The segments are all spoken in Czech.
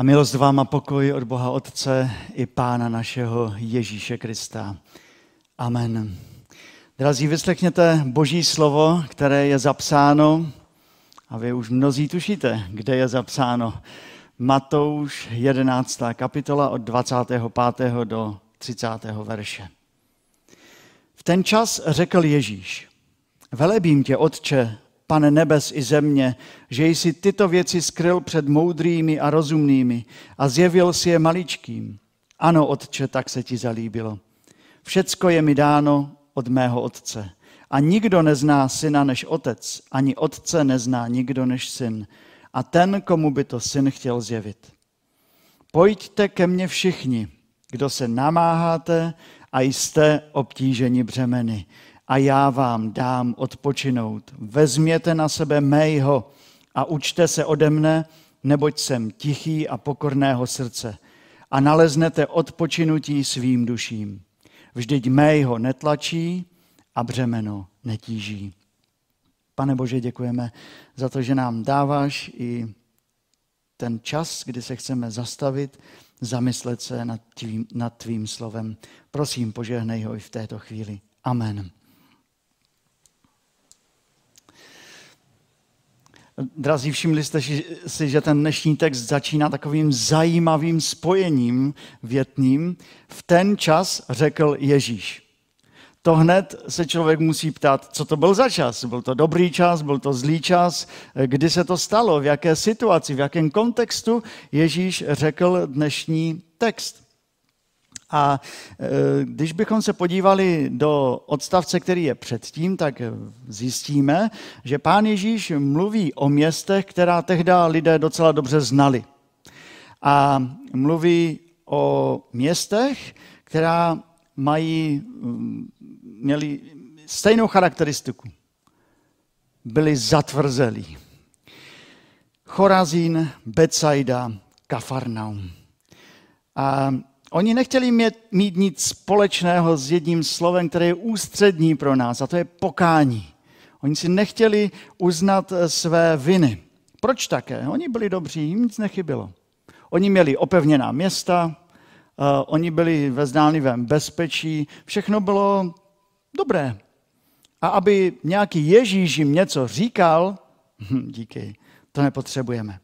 A milost vám a pokoj od Boha Otce i Pána našeho Ježíše Krista. Amen. Drazí, vyslechněte Boží slovo, které je zapsáno, a vy už mnozí tušíte, kde je zapsáno. Matouš 11. kapitola od 25. do 30. verše. V ten čas řekl Ježíš, velebím tě, Otče, pane nebes i země, že jsi tyto věci skryl před moudrými a rozumnými a zjevil si je maličkým. Ano, Otče, tak se ti zalíbilo. Všecko je mi dáno od mého Otce. A nikdo nezná syna než otec, ani otce nezná nikdo než syn. A ten, komu by to syn chtěl zjevit. Pojďte ke mně všichni, kdo se namáháte a jste obtíženi břemeny a já vám dám odpočinout. Vezměte na sebe mého a učte se ode mne, neboť jsem tichý a pokorného srdce a naleznete odpočinutí svým duším. Vždyť mého netlačí a břemeno netíží. Pane Bože, děkujeme za to, že nám dáváš i ten čas, kdy se chceme zastavit, zamyslet se nad tvým, nad tvým slovem. Prosím, požehnej ho i v této chvíli. Amen. Drazí, všimli jste si, že ten dnešní text začíná takovým zajímavým spojením větným. V ten čas řekl Ježíš. To hned se člověk musí ptát, co to byl za čas. Byl to dobrý čas, byl to zlý čas, kdy se to stalo, v jaké situaci, v jakém kontextu Ježíš řekl dnešní text. A e, když bychom se podívali do odstavce, který je předtím, tak zjistíme, že pán Ježíš mluví o městech, která tehdy lidé docela dobře znali. A mluví o městech, která mají, měli stejnou charakteristiku. Byli zatvrzelí. Chorazín, Betsaida, Kafarnaum. A Oni nechtěli mít, mít nic společného s jedním slovem, které je ústřední pro nás, a to je pokání. Oni si nechtěli uznat eh, své viny. Proč také? Oni byli dobří, jim nic nechybilo. Oni měli opevněná města, uh, oni byli ve zdánlivém bezpečí, všechno bylo dobré. A aby nějaký Ježíš jim něco říkal, díky, to nepotřebujeme.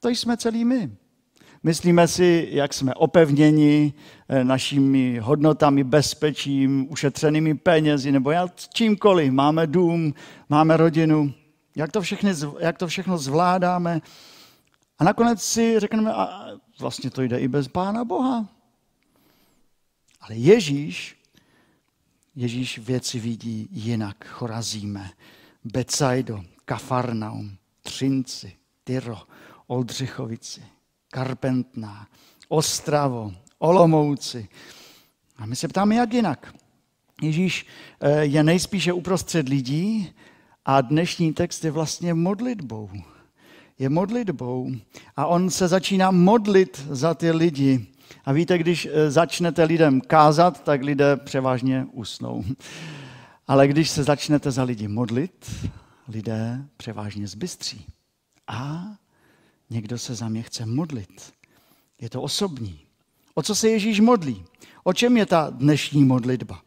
To jsme celý my. Myslíme si, jak jsme opevněni eh, našimi hodnotami, bezpečím, ušetřenými penězi nebo čímkoliv. Máme dům, máme rodinu. Jak to, všechny, jak to všechno zvládáme. A nakonec si řekneme, a vlastně to jde i bez Pána Boha. Ale Ježíš, Ježíš věci vidí jinak. Chorazíme, Becajdo, Kafarnaum, Třinci, Tyro, Oldřichovici. Karpentná, Ostravo, Olomouci. A my se ptáme, jak jinak. Ježíš eh, je nejspíše uprostřed lidí a dnešní text je vlastně modlitbou. Je modlitbou a on se začíná modlit za ty lidi. A víte, když eh, začnete lidem kázat, tak lidé převážně usnou. Ale když se začnete za lidi modlit, lidé převážně zbystří. A Někdo se za mě chce modlit. Je to osobní. O co se Ježíš modlí? O čem je ta dnešní modlitba?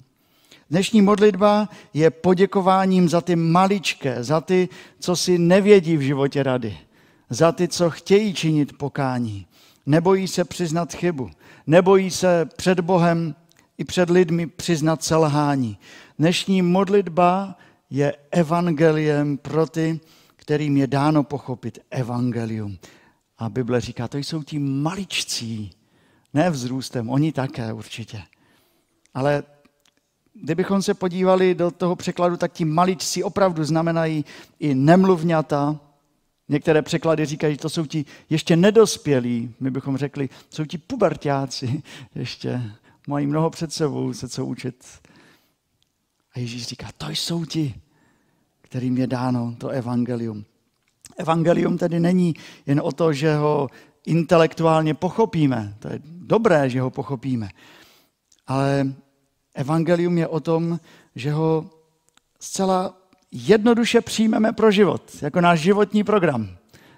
Dnešní modlitba je poděkováním za ty maličké, za ty, co si nevědí v životě rady, za ty, co chtějí činit pokání, nebojí se přiznat chybu, nebojí se před Bohem i před lidmi přiznat selhání. Dnešní modlitba je evangeliem pro ty, kterým je dáno pochopit evangelium. A Bible říká, to jsou ti maličcí, ne vzrůstem, oni také určitě. Ale kdybychom se podívali do toho překladu, tak ti maličcí opravdu znamenají i nemluvňata. Některé překlady říkají, že to jsou ti ještě nedospělí, my bychom řekli, jsou ti pubertáci, ještě mají mnoho před sebou se co učit. A Ježíš říká, to jsou ti, kterým je dáno to evangelium. Evangelium tedy není jen o to, že ho intelektuálně pochopíme. To je dobré, že ho pochopíme. Ale evangelium je o tom, že ho zcela jednoduše přijmeme pro život, jako náš životní program.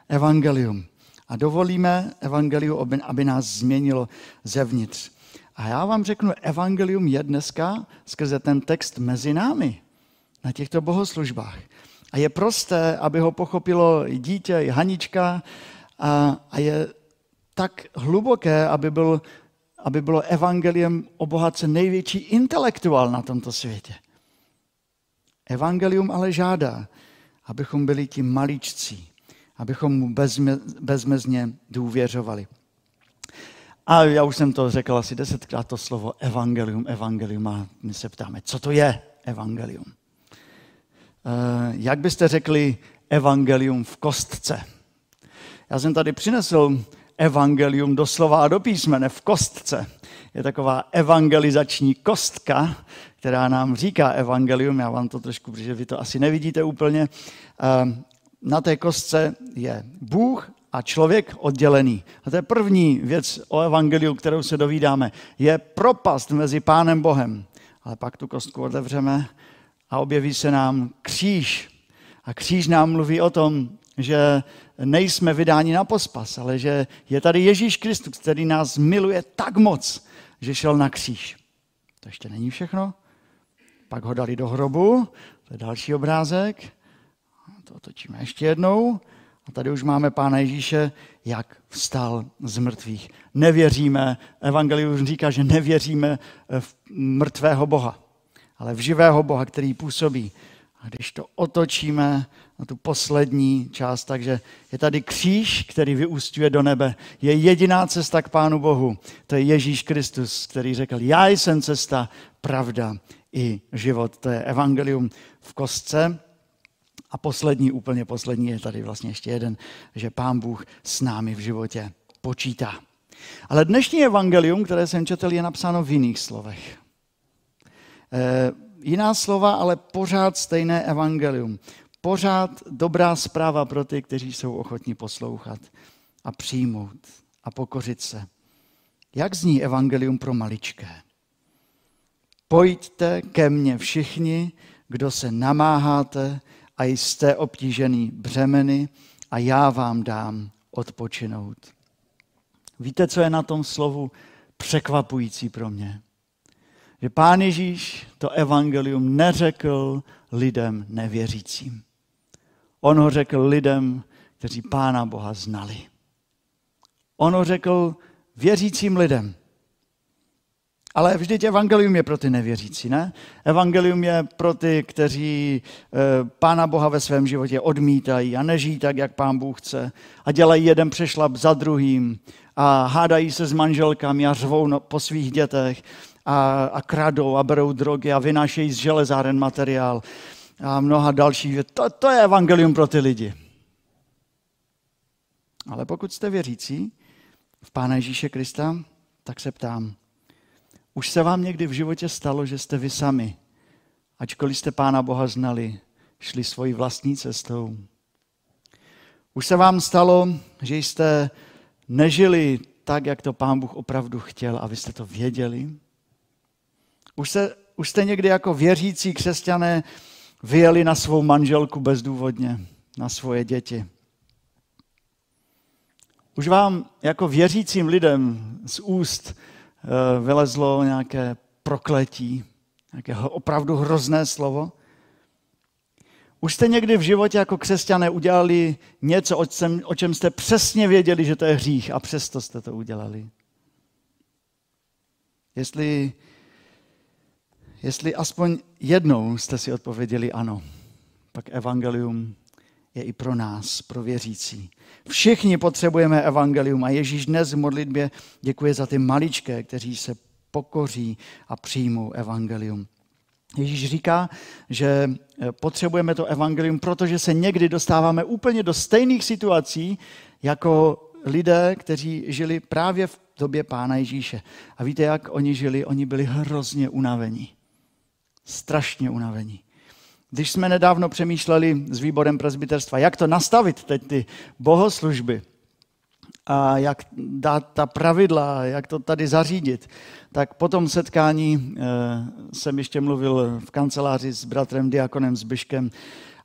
Evangelium. a dovolíme evangeliu, aby nás změnilo zevnitř. A já vám řeknu, evangelium je dneska skrze ten text mezi námi na těchto bohoslužbách. A je prosté, aby ho pochopilo i dítě, i Hanička, a, a je tak hluboké, aby, byl, aby bylo evangeliem obohacen největší intelektuál na tomto světě. Evangelium ale žádá, abychom byli ti maličcí, abychom mu bezme, bezmezně důvěřovali. A já už jsem to řekl asi desetkrát, to slovo evangelium, evangelium, a my se ptáme, co to je evangelium? Eh, jak byste řekli evangelium v kostce? Já jsem tady přinesl evangelium doslova a do písmene v kostce. Je taková evangelizační kostka, která nám říká evangelium. Já vám to trošku, protože vy to asi nevidíte úplně. Eh, na té kostce je Bůh a člověk oddělený. A to je první věc o evangeliu, kterou se dovídáme. Je propast mezi Pánem Bohem. Ale pak tu kostku otevřeme a objeví se nám kříž. A kříž nám mluví o tom, že nejsme vydáni na pospas, ale že je tady Ježíš Kristus, který nás miluje tak moc, že šel na kříž. To ještě není všechno. Pak ho dali do hrobu, to je další obrázek. To otočíme ještě jednou. A tady už máme Pána Ježíše, jak vstal z mrtvých. Nevěříme, Evangelium říká, že nevěříme v mrtvého Boha, ale v živého Boha, který působí. A když to otočíme na tu poslední část, takže je tady kříž, který vyústňuje do nebe. Je jediná cesta k Pánu Bohu. To je Ježíš Kristus, který řekl, já jsem cesta, pravda i život. To je evangelium v kostce. A poslední, úplně poslední je tady vlastně ještě jeden, že Pán Bůh s námi v životě počítá. Ale dnešní evangelium, které jsem četl, je napsáno v jiných slovech. E, jiná slova, ale pořád stejné evangelium. Pořád dobrá zpráva pro ty, kteří jsou ochotní poslouchat a přijmout a pokořit se. Jak zní evangelium pro maličké? Pojďte ke mně všichni, kdo se namáháte a jste obtížený břemeny a já vám dám odpočinout. Víte, co je na tom slovu překvapující pro mě? Že pán Ježíš to evangelium neřekl lidem nevěřícím. On ho řekl lidem, kteří pána Boha znali. On ho řekl věřícím lidem. Ale vždyť evangelium je pro ty nevěřící, ne? Evangelium je pro ty, kteří e, Pána Boha ve svém životě odmítají a nežijí tak, jak Pán Bůh chce a dělají jeden přešlap za druhým a hádají se s manželkami a řvou no, po svých dětech a, a kradou a berou drogy a vynášejí z železáren materiál a mnoha dalších. To, to je evangelium pro ty lidi. Ale pokud jste věřící v Pána Ježíše Krista, tak se ptám, už se vám někdy v životě stalo, že jste vy sami, ačkoliv jste Pána Boha znali, šli svojí vlastní cestou? Už se vám stalo, že jste nežili tak, jak to Pán Bůh opravdu chtěl a vy jste to věděli? Už, se, už jste někdy jako věřící křesťané vyjeli na svou manželku bezdůvodně, na svoje děti? Už vám jako věřícím lidem z úst Eh, vylezlo nějaké prokletí, nějaké opravdu hrozné slovo. Už jste někdy v životě jako křesťané udělali něco, o čem jste přesně věděli, že to je hřích a přesto jste to udělali. Jestli, jestli aspoň jednou jste si odpověděli ano, pak evangelium je i pro nás, pro věřící. Všichni potřebujeme evangelium a Ježíš dnes v modlitbě děkuje za ty maličké, kteří se pokoří a přijmou evangelium. Ježíš říká, že eh, potřebujeme to evangelium, protože se někdy dostáváme úplně do stejných situací jako lidé, kteří žili právě v době Pána Ježíše. A víte, jak oni žili? Oni byli hrozně unavení. Strašně unavení. Když jsme nedávno přemýšleli s výborem prezbiterstva, jak to nastavit teď ty bohoslužby a jak dát ta pravidla, jak to tady zařídit, tak po tom setkání e, jsem ještě mluvil v kanceláři s bratrem Diakonem Zbyškem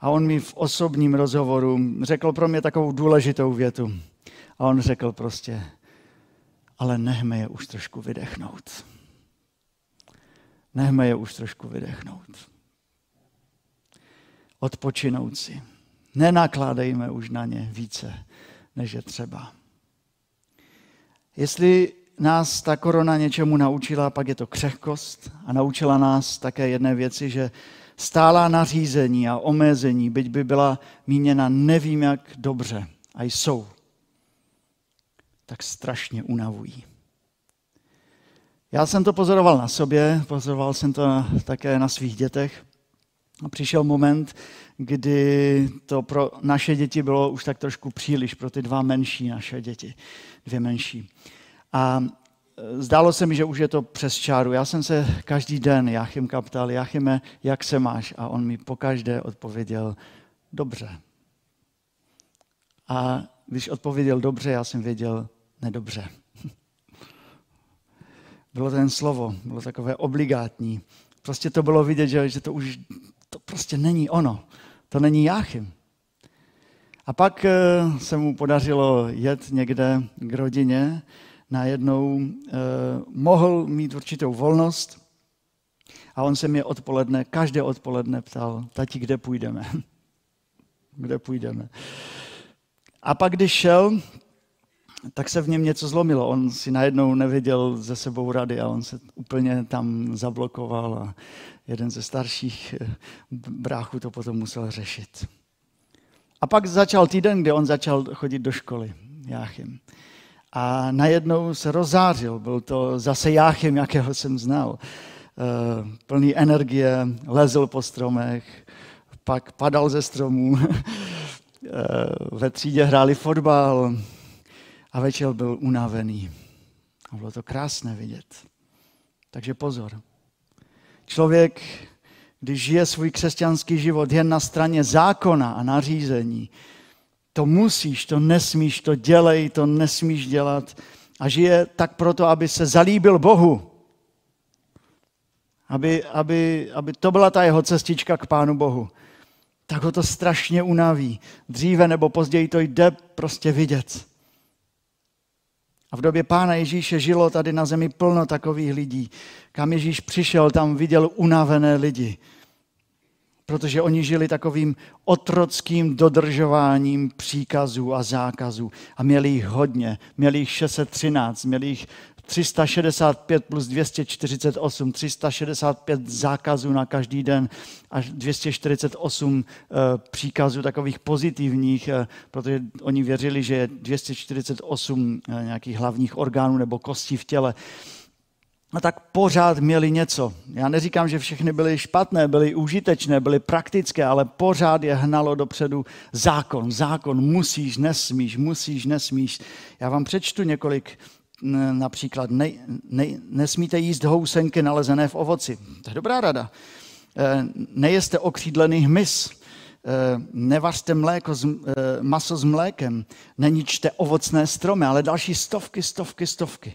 a on mi v osobním rozhovoru řekl pro mě takovou důležitou větu. A on řekl prostě, ale nechme je už trošku vydechnout. Nechme je už trošku vydechnout. Odpočinout si. Nenakládejme už na ně více, než je třeba. Jestli nás ta korona něčemu naučila, pak je to křehkost a naučila nás také jedné věci, že stálá nařízení a omezení, byť by byla míněna nevím jak dobře, a jsou, tak strašně unavují. Já jsem to pozoroval na sobě, pozoroval jsem to také na svých dětech. A přišel moment, kdy to pro naše děti bylo už tak trošku příliš, pro ty dva menší naše děti, dvě menší. A e, zdálo se mi, že už je to přes čáru. Já jsem se každý den Jachimka ptal, Jachime, jak se máš? A on mi pokaždé odpověděl, dobře. A když odpověděl dobře, já jsem věděl, nedobře. Bylo to jen slovo, bylo takové obligátní. Prostě to bylo vidět, že, že to už to prostě není ono. To není Jáchym. A pak e, se mu podařilo jet někde k rodině najednou eh, mohl mít určitou volnost a on se mě odpoledne, každé odpoledne ptal, tati, kde půjdeme? kde půjdeme? A pak, když šel, tak se v něm něco zlomilo. On si najednou nevěděl ze sebou rady a on se úplně tam zablokoval a jeden ze starších eh, bráchů to potom musel řešit. A pak začal týden, kdy on začal chodit do školy, Jáchym a najednou se rozářil. Byl to zase Jáchym, jakého jsem znal. Eh, plný energie, lezl po stromech, pak padal ze stromů. Eh, ve třídě hráli fotbal a večer byl unavený. A bylo to krásné vidět. Takže pozor. Člověk, když žije svůj křesťanský život jen na straně zákona a nařízení, to musíš, to nesmíš, to dělej, to nesmíš dělat. A žije tak proto, aby se zalíbil Bohu. Aby, aby, aby to byla ta jeho cestička k Pánu Bohu. Tak ho to strašně unaví. Dříve nebo později to jde prostě vidět. A v době Pána Ježíše žilo tady na zemi plno takových lidí. Kam Ježíš přišel, tam viděl unavené lidi protože oni žili takovým otrockým dodržováním příkazů a zákazů. A měli jich hodně. Měli jich 613, měli jich 365 plus 248, 365 zákazů na každý den až 248 eh, příkazů takových pozitivních, eh, protože oni věřili, že je 248 eh, nějakých hlavních orgánů nebo kostí v těle a tak pořád měli něco. Já neříkám, že všechny byly špatné, byly užitečné, byly praktické, ale pořád je hnalo dopředu zákon. Zákon musíš, nesmíš, musíš, nesmíš. Já vám přečtu několik například ne, ne, nesmíte jíst housenky nalezené v ovoci. To je dobrá rada. E, nejeste okřídlený hmyz, e, nevařte mléko z, e, maso s mlékem, neničte ovocné stromy, ale další stovky, stovky, stovky.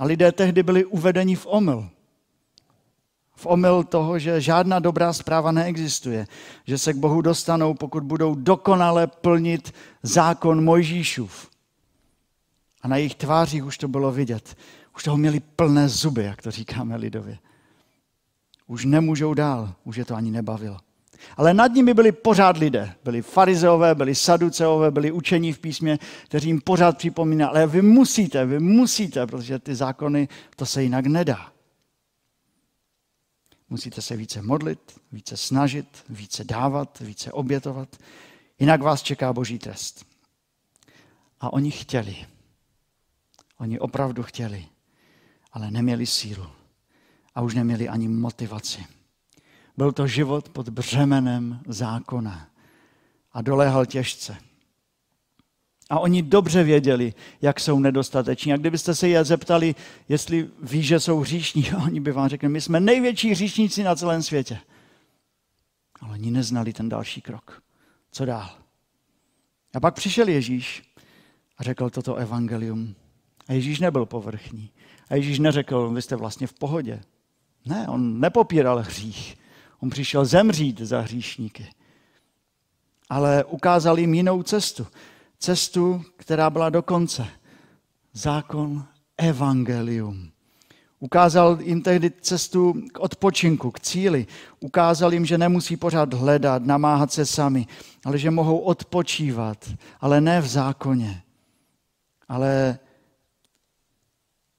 A lidé tehdy byli uvedeni v omyl. V omyl toho, že žádná dobrá zpráva neexistuje. Že se k Bohu dostanou, pokud budou dokonale plnit zákon Mojžíšův. A na jejich tvářích už to bylo vidět. Už toho měli plné zuby, jak to říkáme lidově. Už nemůžou dál, už je to ani nebavilo. Ale nad nimi byli pořád lidé. Byli farizeové, byli saduceové, byli učení v písmě, kteří jim pořád připomínali, ale vy musíte, vy musíte, protože ty zákony, to se jinak nedá. Musíte se více modlit, více snažit, více dávat, více obětovat, jinak vás čeká boží trest. A oni chtěli. Oni opravdu chtěli, ale neměli sílu. A už neměli ani motivaci. Byl to život pod břemenem zákona a doléhal těžce. A oni dobře věděli, jak jsou nedostateční. A kdybyste se je zeptali, jestli ví, že jsou hříšní, oni by vám řekli, my jsme největší hříšníci na celém světě. Ale oni neznali ten další krok. Co dál? A pak přišel Ježíš a řekl toto evangelium. A Ježíš nebyl povrchní. A Ježíš neřekl, vy jste vlastně v pohodě. Ne, on nepopíral hřích. On přišel zemřít za hříšníky. Ale ukázal jim jinou cestu. cestu, která byla do konce. Zákon evangelium. Ukázal jim tehdy cestu k odpočinku, k cíli. Ukázal jim, že nemusí pořád hledat, namáhat se sami, ale že mohou odpočívat, ale ne v zákoně. Ale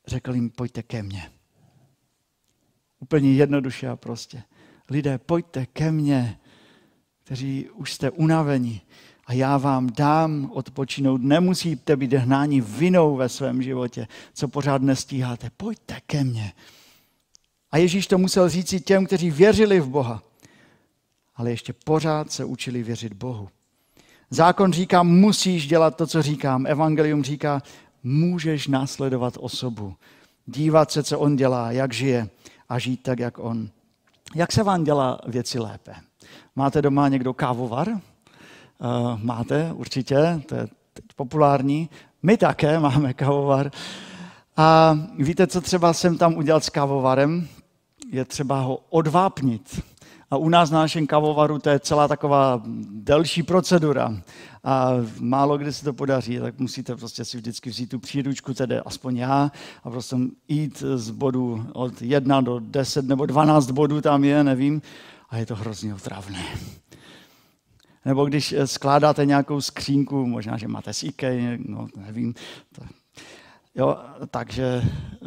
řekl jim, pojďte ke mně. Úplně jednoduše a prostě. Lidé, pojďte ke mně, kteří už jste unaveni a já vám dám odpočinout. Nemusíte být hnáni vinou ve svém životě, co pořád nestíháte. Pojďte ke mně. A Ježíš to musel říct těm, kteří věřili v Boha, ale ještě pořád se učili věřit Bohu. Zákon říká, musíš dělat to, co říkám. Evangelium říká, můžeš následovat osobu, dívat se, co on dělá, jak žije a žít tak, jak on. Jak se vám dělá věci lépe? Máte doma někdo kávovar? Uh, máte, určitě, to je teď populární. My také máme kávovar. A víte, co třeba jsem tam udělal s kávovarem? Je třeba ho odvápnit. A u nás na našem kavovaru to je celá taková delší procedura. A málo kdy se to podaří, tak musíte prostě si vždycky vzít tu příručku, tedy aspoň já, a prostě jít z bodu od 1 do 10 nebo 12 bodů tam je, nevím, a je to hrozně otravné. Nebo když skládáte nějakou skřínku, možná, že máte z no nevím, to, Jo, takže eh,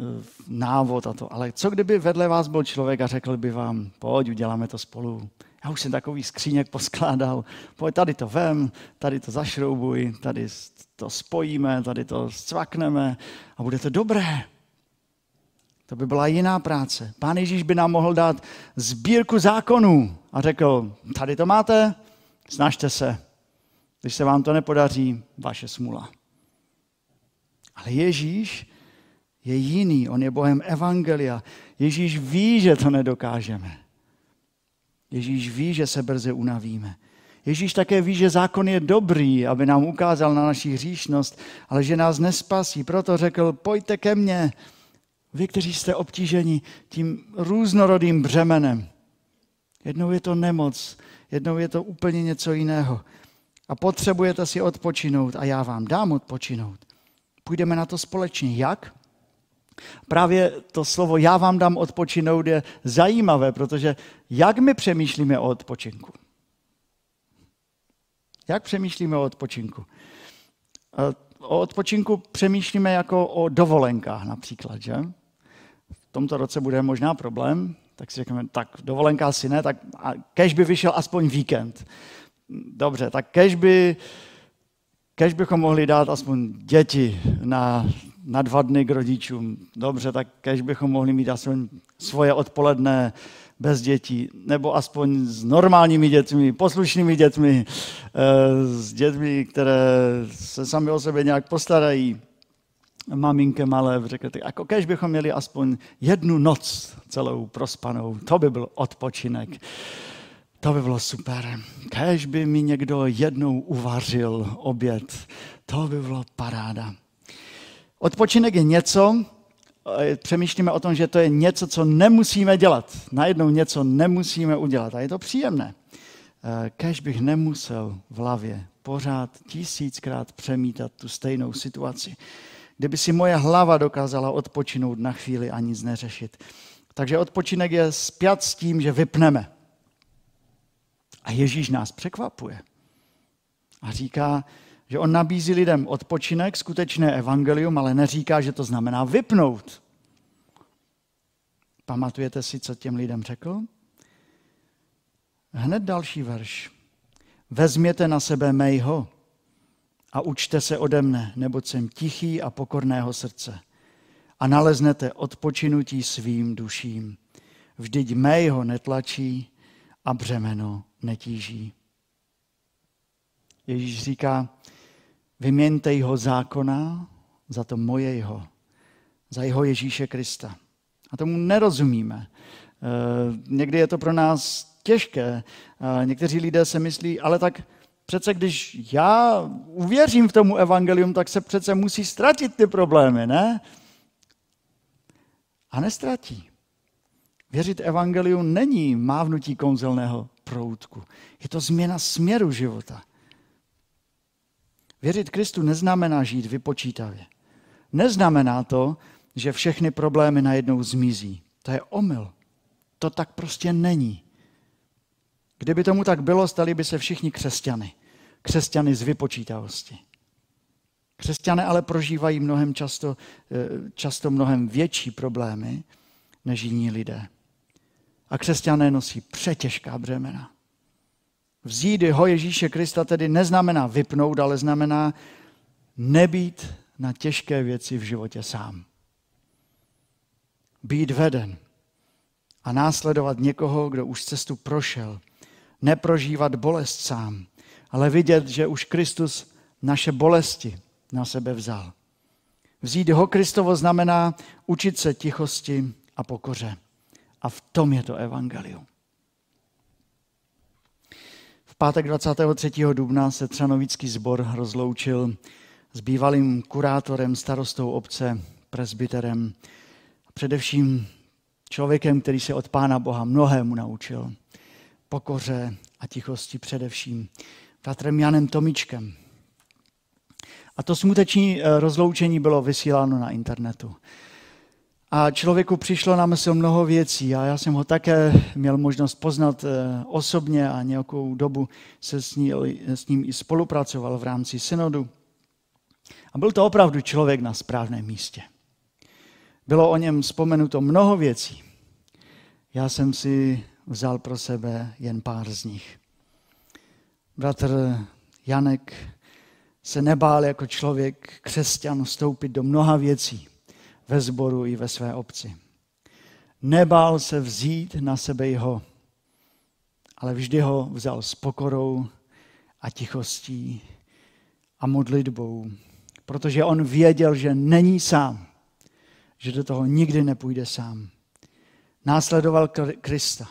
návod a to. Ale co kdyby vedle vás byl člověk a řekl by vám, pojď, uděláme to spolu. Já už jsem takový skříněk poskládal, pojď, tady to vem, tady to zašroubuj, tady to spojíme, tady to zcvakneme a bude to dobré. To by byla jiná práce. Pán Ježíš by nám mohl dát sbírku zákonů a řekl, tady to máte, snažte se. Když se vám to nepodaří, vaše smula. Ale Ježíš je jiný, on je Bohem Evangelia. Ježíš ví, že to nedokážeme. Ježíš ví, že se brzy unavíme. Ježíš také ví, že zákon je dobrý, aby nám ukázal na naši hříšnost, ale že nás nespasí. Proto řekl, pojďte ke mně, vy, kteří jste obtíženi tím různorodým břemenem. Jednou je to nemoc, jednou je to úplně něco jiného. A potřebujete si odpočinout a já vám dám odpočinout. Půjdeme na to společně. Jak? Právě to slovo já vám dám odpočinout je zajímavé, protože jak my přemýšlíme o odpočinku? Jak přemýšlíme o odpočinku? O odpočinku přemýšlíme jako o dovolenkách například, že? V tomto roce bude možná problém, tak si řekneme, tak dovolenka si ne, tak kež by vyšel aspoň víkend. Dobře, tak kež by Kež bychom mohli dát aspoň děti na, na dva dny k rodičům. Dobře, tak kež bychom mohli mít aspoň svoje odpoledne bez dětí, nebo aspoň s normálními dětmi, poslušnými dětmi, eh, s dětmi, které se sami o sebe nějak postarají. Maminke malé řekl, jako kež bychom měli aspoň jednu noc celou prospanou, to by byl odpočinek. To by bylo super. Kež by mi někdo jednou uvařil oběd. To by bylo paráda. Odpočinek je něco, eh, přemýšlíme o tom, že to je něco, co nemusíme dělat. Najednou něco nemusíme udělat a je to příjemné. Eh, kež bych nemusel v hlavě pořád tisíckrát přemítat tu stejnou situaci. Kdyby si moje hlava dokázala odpočinout na chvíli a nic neřešit. Takže odpočinek je spjat s tím, že vypneme. A Ježíš nás překvapuje. A říká, že on nabízí lidem odpočinek, skutečné evangelium, ale neříká, že to znamená vypnout. Pamatujete si, co těm lidem řekl? Hned další verš. Vezměte na sebe mého a učte se ode mne, neboť jsem tichý a pokorného srdce. A naleznete odpočinutí svým duším. Vždyť mého netlačí a břemeno netíží. Ježíš říká, vyměňte jeho zákona za to moje jeho, za jeho Ježíše Krista. A tomu nerozumíme. Eh, někdy je to pro nás těžké. Eh, někteří lidé se myslí, ale tak přece když já uvěřím v tomu evangelium, tak se přece musí ztratit ty problémy, ne? A nestratí. Věřit evangeliu není mávnutí kouzelného proutku. Je to změna směru života. Věřit Kristu neznamená žít vypočítavě. Neznamená to, že všechny problémy najednou zmizí. To je omyl. To tak prostě není. Kdyby tomu tak bylo, stali by se všichni křesťany. Křesťany z vypočítavosti. Křesťané ale prožívají mnohem často, eh, často mnohem větší problémy než jiní lidé. A křesťané nosí přetěžká břemena. Vzít ho Ježíše Krista tedy neznamená vypnout, ale znamená nebýt na těžké věci v životě sám. Být veden a následovat někoho, kdo už cestu prošel. Neprožívat bolest sám, ale vidět, že už Kristus naše bolesti na sebe vzal. Vzít ho Kristovo znamená učit se tichosti a pokoře. A v tom je to evangelium. V pátek 23. dubna se Třanovický sbor rozloučil s bývalým kurátorem, starostou obce, presbyterem a především člověkem, který se od Pána Boha mnohému naučil. Pokoře a tichosti především. Bratrem Janem Tomičkem. A to smuteční eh, rozloučení bylo vysíláno na internetu. A člověku přišlo na mysl mnoho věcí a já jsem ho také měl možnost poznat eh, osobně a nějakou dobu se s, ní, s ním i spolupracoval v rámci synodu. A byl to opravdu člověk na správném místě. Bylo o něm vzpomenuto mnoho věcí. Já jsem si vzal pro sebe jen pár z nich. Bratr Janek se nebál jako člověk křesťan vstoupit do mnoha věcí ve sboru i ve své obci. Nebál se vzít na sebe jeho, ale vždy ho vzal s pokorou a tichostí a modlitbou, protože on věděl, že není sám, že do toho nikdy nepůjde sám. Následoval Krista.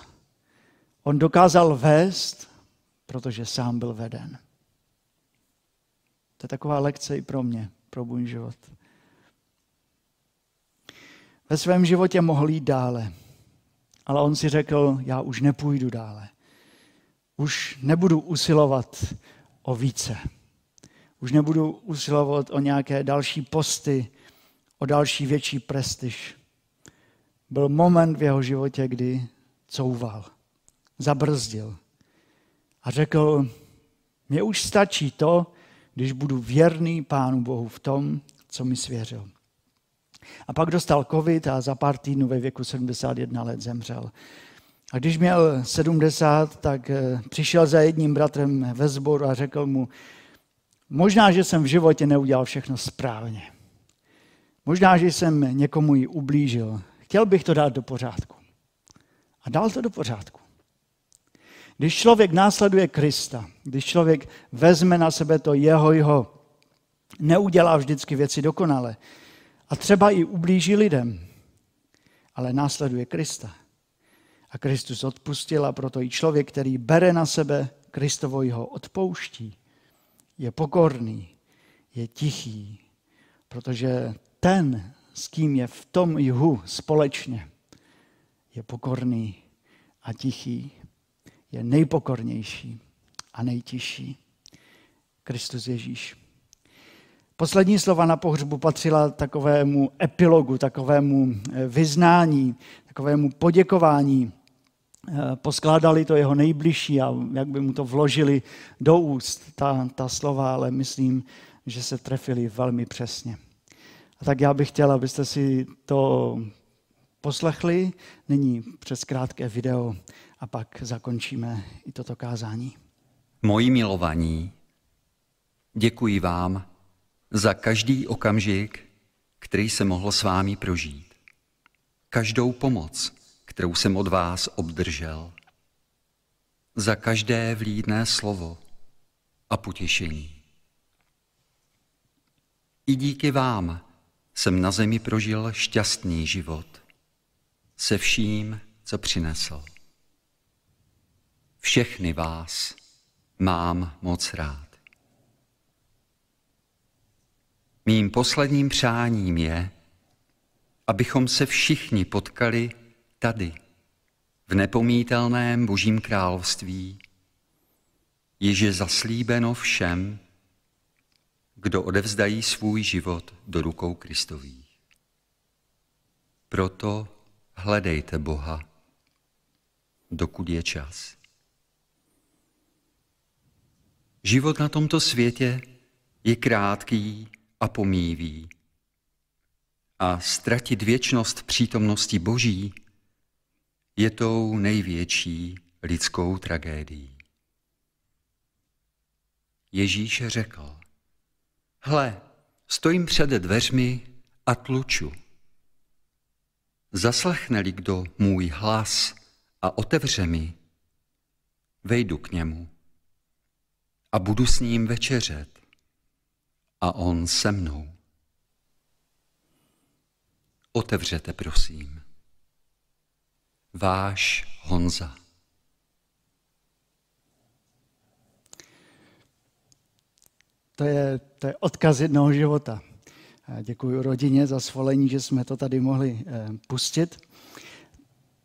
On dokázal vést, protože sám byl veden. To je taková lekce i pro mě, pro můj život ve svém životě mohl jít dále. Ale on si řekl, já už nepůjdu dále. Už nebudu usilovat o více. Už nebudu usilovat o nějaké další posty, o další větší prestiž. Byl moment v jeho životě, kdy couval, zabrzdil a řekl, mně už stačí to, když budu věrný Pánu Bohu v tom, co mi svěřil. A pak dostal covid a za pár týdnů ve věku 71 let zemřel. A když měl 70, tak eh, přišel za jedním bratrem ve sboru a řekl mu, možná, že jsem v životě neudělal všechno správně. Možná, že jsem někomu ji ublížil. Chtěl bych to dát do pořádku. A dal to do pořádku. Když člověk následuje Krista, když člověk vezme na sebe to jeho, jeho, neudělá vždycky věci dokonale, a třeba i ublíží lidem, ale následuje Krista. A Kristus odpustil a proto i člověk, který bere na sebe Kristovo jeho odpouští, je pokorný, je tichý, protože ten, s kým je v tom jihu společně, je pokorný a tichý, je nejpokornější a nejtižší. Kristus Ježíš. Poslední slova na pohřbu patřila takovému epilogu, takovému eh, vyznání, takovému poděkování. Eh, poskládali to jeho nejbližší a jak by mu to vložili do úst, ta, ta slova, ale myslím, že se trefili velmi přesně. A tak já bych chtěl, abyste si to poslechli nyní přes krátké video a pak zakončíme i toto kázání. Moji milovaní, děkuji vám, za každý okamžik, který jsem mohl s vámi prožít. Každou pomoc, kterou jsem od vás obdržel. Za každé vlídné slovo a potěšení. I díky vám jsem na zemi prožil šťastný život se vším, co přinesl. Všechny vás mám moc rád. Mým posledním přáním je, abychom se všichni potkali tady, v nepomítelném Božím království, jež je zaslíbeno všem, kdo odevzdají svůj život do rukou Kristových. Proto hledejte Boha, dokud je čas. Život na tomto světě je krátký a pomývý. A ztratit věčnost přítomnosti Boží je tou největší lidskou tragédií. Ježíš řekl, hle, stojím před dveřmi a tluču. Zaslechne-li kdo můj hlas a otevře mi, vejdu k němu a budu s ním večeřet a on se mnou. Otevřete, prosím. Váš Honza. To je, to je odkaz jednoho života. Děkuji rodině za svolení, že jsme to tady mohli eh, pustit.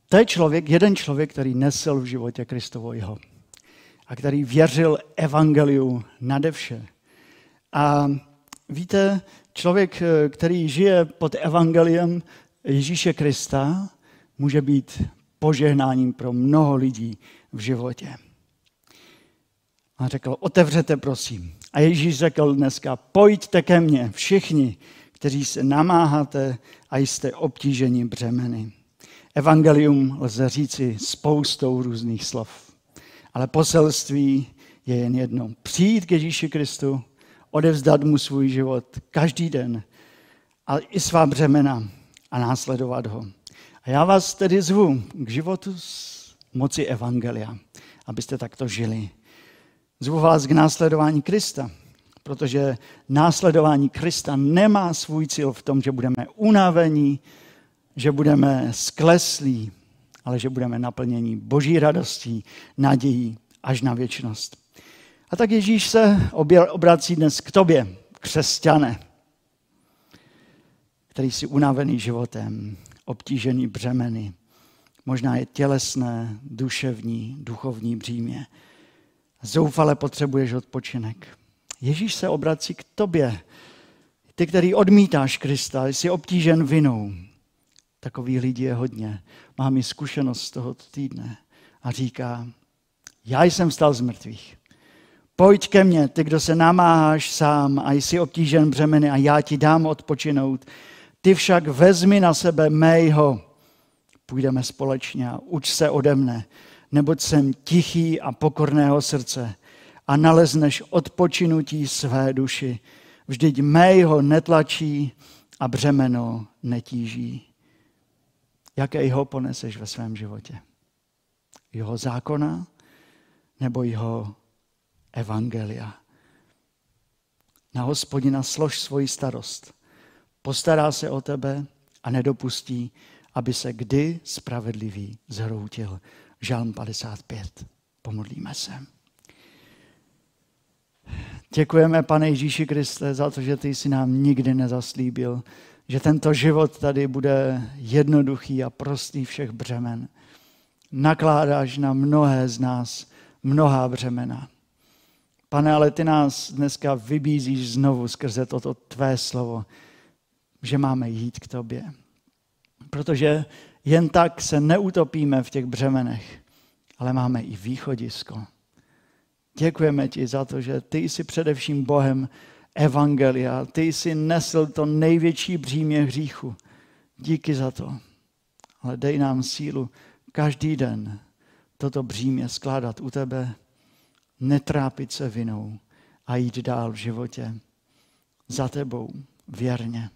To je člověk, jeden člověk, který nesl v životě Kristovo jeho a který věřil evangeliu nade vše. A víte, člověk, eh, který žije pod evangeliem Ježíše Krista, může být požehnáním pro mnoho lidí v životě. A řekl, otevřete prosím. A Ježíš řekl dneska, pojďte ke mně všichni, kteří se namáháte a jste obtíženi břemeny. Evangelium lze říci spoustou různých slov, ale poselství je jen jedno. Přijít k Ježíši Kristu, odevzdat mu svůj život každý den a i svá břemena a následovat ho. A já vás tedy zvu k životu s moci Evangelia, abyste takto žili. Zvu vás k následování Krista, protože následování Krista nemá svůj cíl v tom, že budeme unavení, že budeme skleslí, ale že budeme naplnění boží radostí, nadějí až na věčnost. A tak Ježíš se obrací dnes k tobě, křesťane, který jsi unavený životem, obtížený břemeny, možná je tělesné, duševní, duchovní břímě. Zoufale potřebuješ odpočinek. Ježíš se obrací k tobě, ty, který odmítáš Krista, jsi obtížen vinou. Takových lidí je hodně. Mám i zkušenost z tohoto týdne. A říká, já jsem vstal z mrtvých. Pojď ke mně, ty, kdo se namáháš sám a jsi obtížen břemeny a já ti dám odpočinout. Ty však vezmi na sebe mého. Půjdeme společně a uč se ode mne, neboť jsem tichý a pokorného srdce a nalezneš odpočinutí své duši. Vždyť mého netlačí a břemeno netíží. Jakého poneseš ve svém životě? Jeho zákona nebo jeho evangelia? Na hospodina slož svoji starost. Postará se o tebe a nedopustí, aby se kdy spravedlivý zhroutil. Žalm 55. Pomodlíme se. Děkujeme, pane Ježíši Kriste, za to, že ty jsi nám nikdy nezaslíbil, že tento život tady bude jednoduchý a prostý všech břemen. Nakládáš na mnohé z nás mnohá břemena. Pane, ale ty nás dneska vybízíš znovu skrze toto tvé slovo, že máme jít k tobě. Protože jen tak se neutopíme v těch břemenech, ale máme i východisko. Děkujeme ti za to, že ty jsi především Bohem Evangelia. Ty jsi nesl to největší břímě hříchu. Díky za to. Ale dej nám sílu každý den toto břímě skládat u tebe, netrápit se vinou a jít dál v životě za tebou věrně,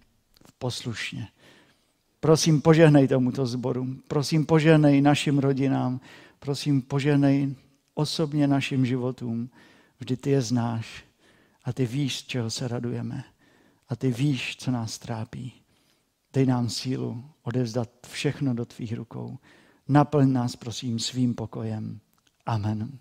poslušně. Prosím, požehnej tomuto zboru. Prosím, požehnej našim rodinám. Prosím, požehnej osobně našim životům. Vždy ty je znáš a ty víš, z čeho se radujeme. A ty víš, co nás trápí. Dej nám sílu odevzdat všechno do tvých rukou. Naplň nás, prosím, svým pokojem. Amen.